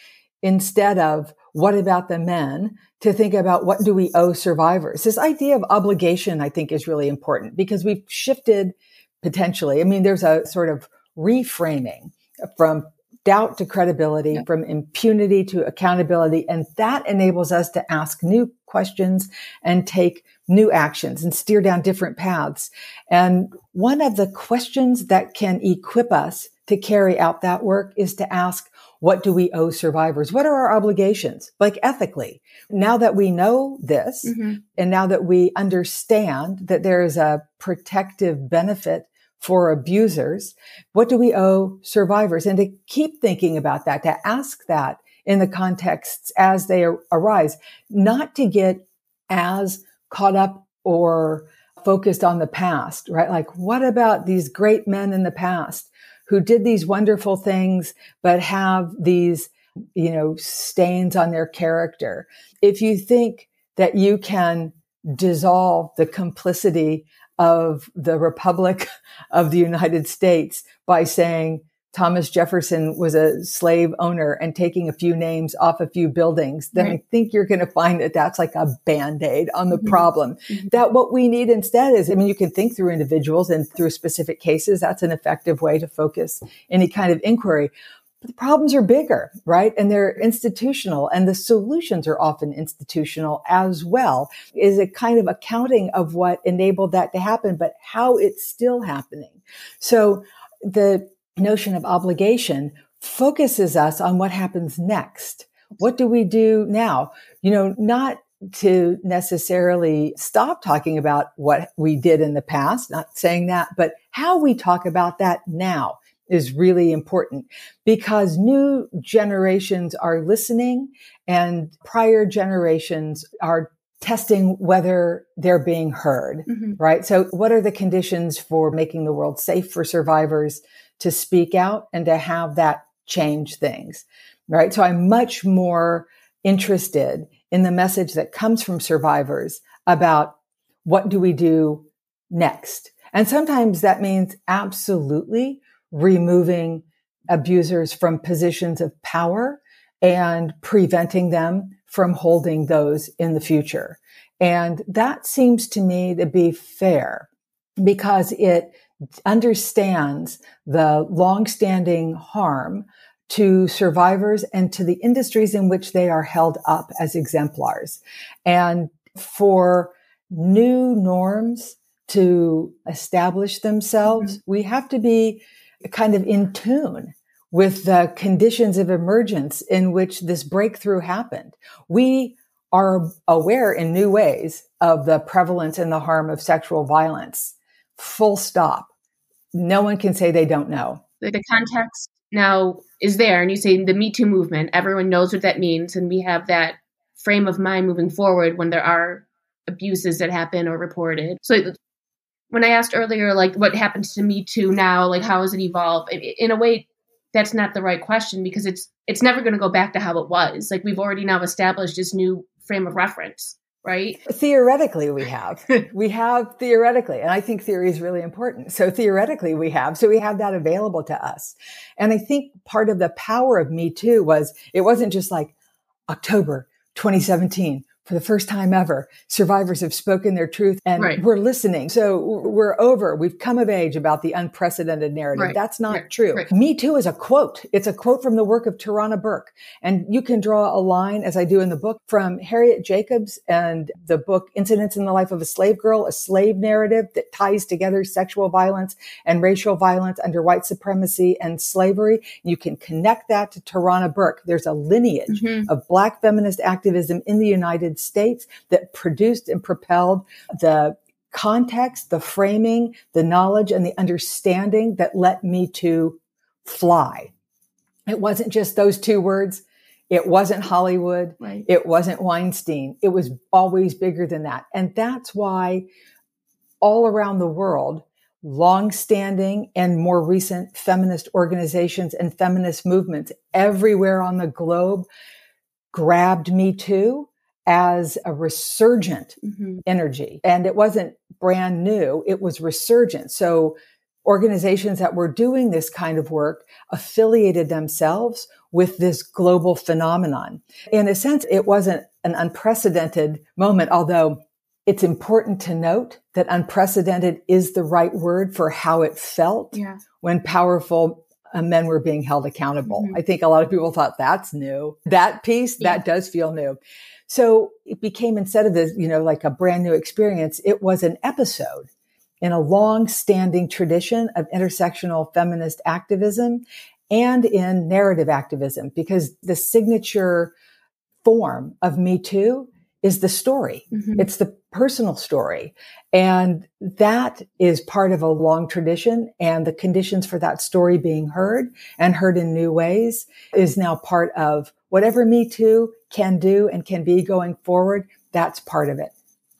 instead of what about the men to think about what do we owe survivors. This idea of obligation, I think, is really important because we've shifted potentially. I mean, there's a sort of reframing from doubt to credibility, yeah. from impunity to accountability. And that enables us to ask new questions and take new actions and steer down different paths. And one of the questions that can equip us to carry out that work is to ask, what do we owe survivors? What are our obligations? Like ethically. Now that we know this mm-hmm. and now that we understand that there is a protective benefit for abusers? What do we owe survivors? And to keep thinking about that, to ask that in the contexts as they arise, not to get as caught up or focused on the past, right? Like, what about these great men in the past who did these wonderful things, but have these, you know, stains on their character? If you think that you can dissolve the complicity of the Republic of the United States by saying Thomas Jefferson was a slave owner and taking a few names off a few buildings, then right. I think you're going to find that that's like a band aid on the mm-hmm. problem. Mm-hmm. That what we need instead is, I mean, you can think through individuals and through specific cases. That's an effective way to focus any kind of inquiry. But the problems are bigger, right? And they're institutional and the solutions are often institutional as well. Is a kind of accounting of what enabled that to happen, but how it's still happening. So the notion of obligation focuses us on what happens next. What do we do now? You know, not to necessarily stop talking about what we did in the past, not saying that, but how we talk about that now is really important because new generations are listening and prior generations are testing whether they're being heard, mm-hmm. right? So what are the conditions for making the world safe for survivors to speak out and to have that change things, right? So I'm much more interested in the message that comes from survivors about what do we do next? And sometimes that means absolutely removing abusers from positions of power and preventing them from holding those in the future. And that seems to me to be fair because it understands the longstanding harm to survivors and to the industries in which they are held up as exemplars. And for new norms to establish themselves, mm-hmm. we have to be kind of in tune with the conditions of emergence in which this breakthrough happened. We are aware in new ways of the prevalence and the harm of sexual violence. Full stop. No one can say they don't know. The context now is there, and you say the Me Too movement, everyone knows what that means, and we have that frame of mind moving forward when there are abuses that happen or reported. So when I asked earlier, like what happens to Me Too now, like how has it evolved? In a way, that's not the right question because it's it's never going to go back to how it was. Like we've already now established this new frame of reference, right? Theoretically, we have. we have theoretically, and I think theory is really important. So theoretically, we have. So we have that available to us. And I think part of the power of Me Too was it wasn't just like October 2017 for the first time ever, survivors have spoken their truth and right. we're listening. So we're over. We've come of age about the unprecedented narrative. Right. That's not right. true. Me too is a quote. It's a quote from the work of Tarana Burke. And you can draw a line, as I do in the book, from Harriet Jacobs and the book Incidents in the Life of a Slave Girl, a slave narrative that ties together sexual violence and racial violence under white supremacy and slavery. You can connect that to Tarana Burke. There's a lineage mm-hmm. of black feminist activism in the United States that produced and propelled the context, the framing, the knowledge and the understanding that let me to fly. It wasn't just those two words. It wasn't Hollywood. Right. It wasn't Weinstein. It was always bigger than that. And that's why all around the world, long-standing and more recent feminist organizations and feminist movements everywhere on the globe grabbed me too as a resurgent mm-hmm. energy. And it wasn't brand new, it was resurgent. So organizations that were doing this kind of work affiliated themselves with this global phenomenon. In a sense, it wasn't an unprecedented moment, although it's important to note that unprecedented is the right word for how it felt yeah. when powerful uh, men were being held accountable. Mm-hmm. I think a lot of people thought that's new. That piece, yeah. that does feel new. So it became instead of this, you know, like a brand new experience, it was an episode in a long standing tradition of intersectional feminist activism and in narrative activism because the signature form of Me Too is the story. Mm-hmm. It's the personal story. And that is part of a long tradition. And the conditions for that story being heard and heard in new ways is now part of whatever Me Too can do and can be going forward. That's part of it.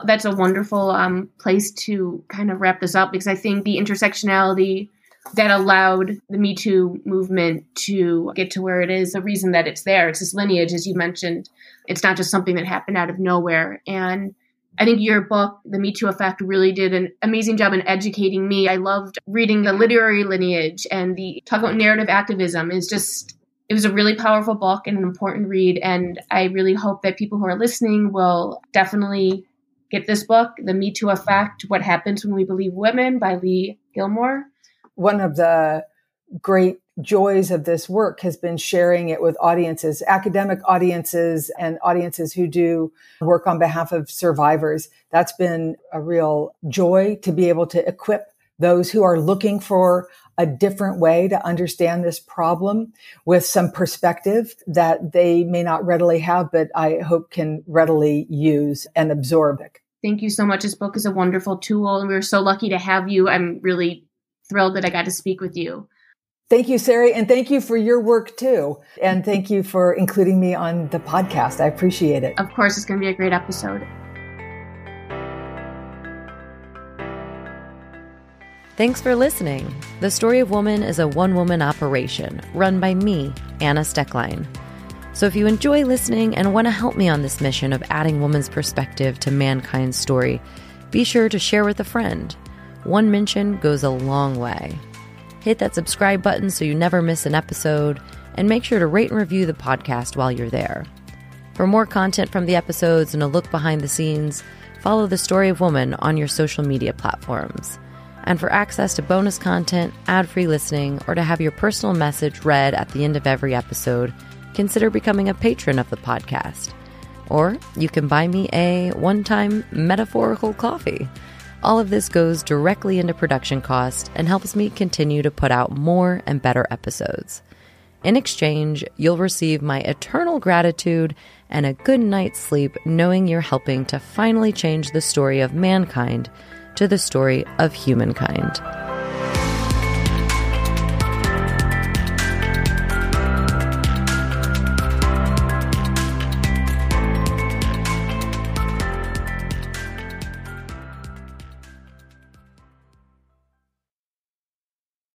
That's a wonderful um, place to kind of wrap this up because I think the intersectionality that allowed the Me Too movement to get to where it is, the reason that it's there, it's this lineage, as you mentioned. It's not just something that happened out of nowhere. And I think your book, The Me Too Effect, really did an amazing job in educating me. I loved reading the literary lineage and the talk about narrative activism is just it was a really powerful book and an important read. And I really hope that people who are listening will definitely get this book, The Me Too Effect What Happens When We Believe Women by Leigh Gilmore. One of the great joys of this work has been sharing it with audiences, academic audiences and audiences who do work on behalf of survivors. That's been a real joy to be able to equip those who are looking for a different way to understand this problem with some perspective that they may not readily have, but I hope can readily use and absorb it. Thank you so much. This book is a wonderful tool, and we're so lucky to have you. I'm really thrilled that I got to speak with you. Thank you, Sarey, and thank you for your work too. And thank you for including me on the podcast. I appreciate it. Of course, it's going to be a great episode. Thanks for listening. The Story of Woman is a one woman operation run by me, Anna Steckline. So if you enjoy listening and want to help me on this mission of adding woman's perspective to mankind's story, be sure to share with a friend. One mention goes a long way. Hit that subscribe button so you never miss an episode, and make sure to rate and review the podcast while you're there. For more content from the episodes and a look behind the scenes, follow The Story of Woman on your social media platforms. And for access to bonus content, ad free listening, or to have your personal message read at the end of every episode, consider becoming a patron of the podcast. Or you can buy me a one time metaphorical coffee. All of this goes directly into production cost and helps me continue to put out more and better episodes. In exchange, you'll receive my eternal gratitude and a good night's sleep knowing you're helping to finally change the story of mankind to the story of humankind.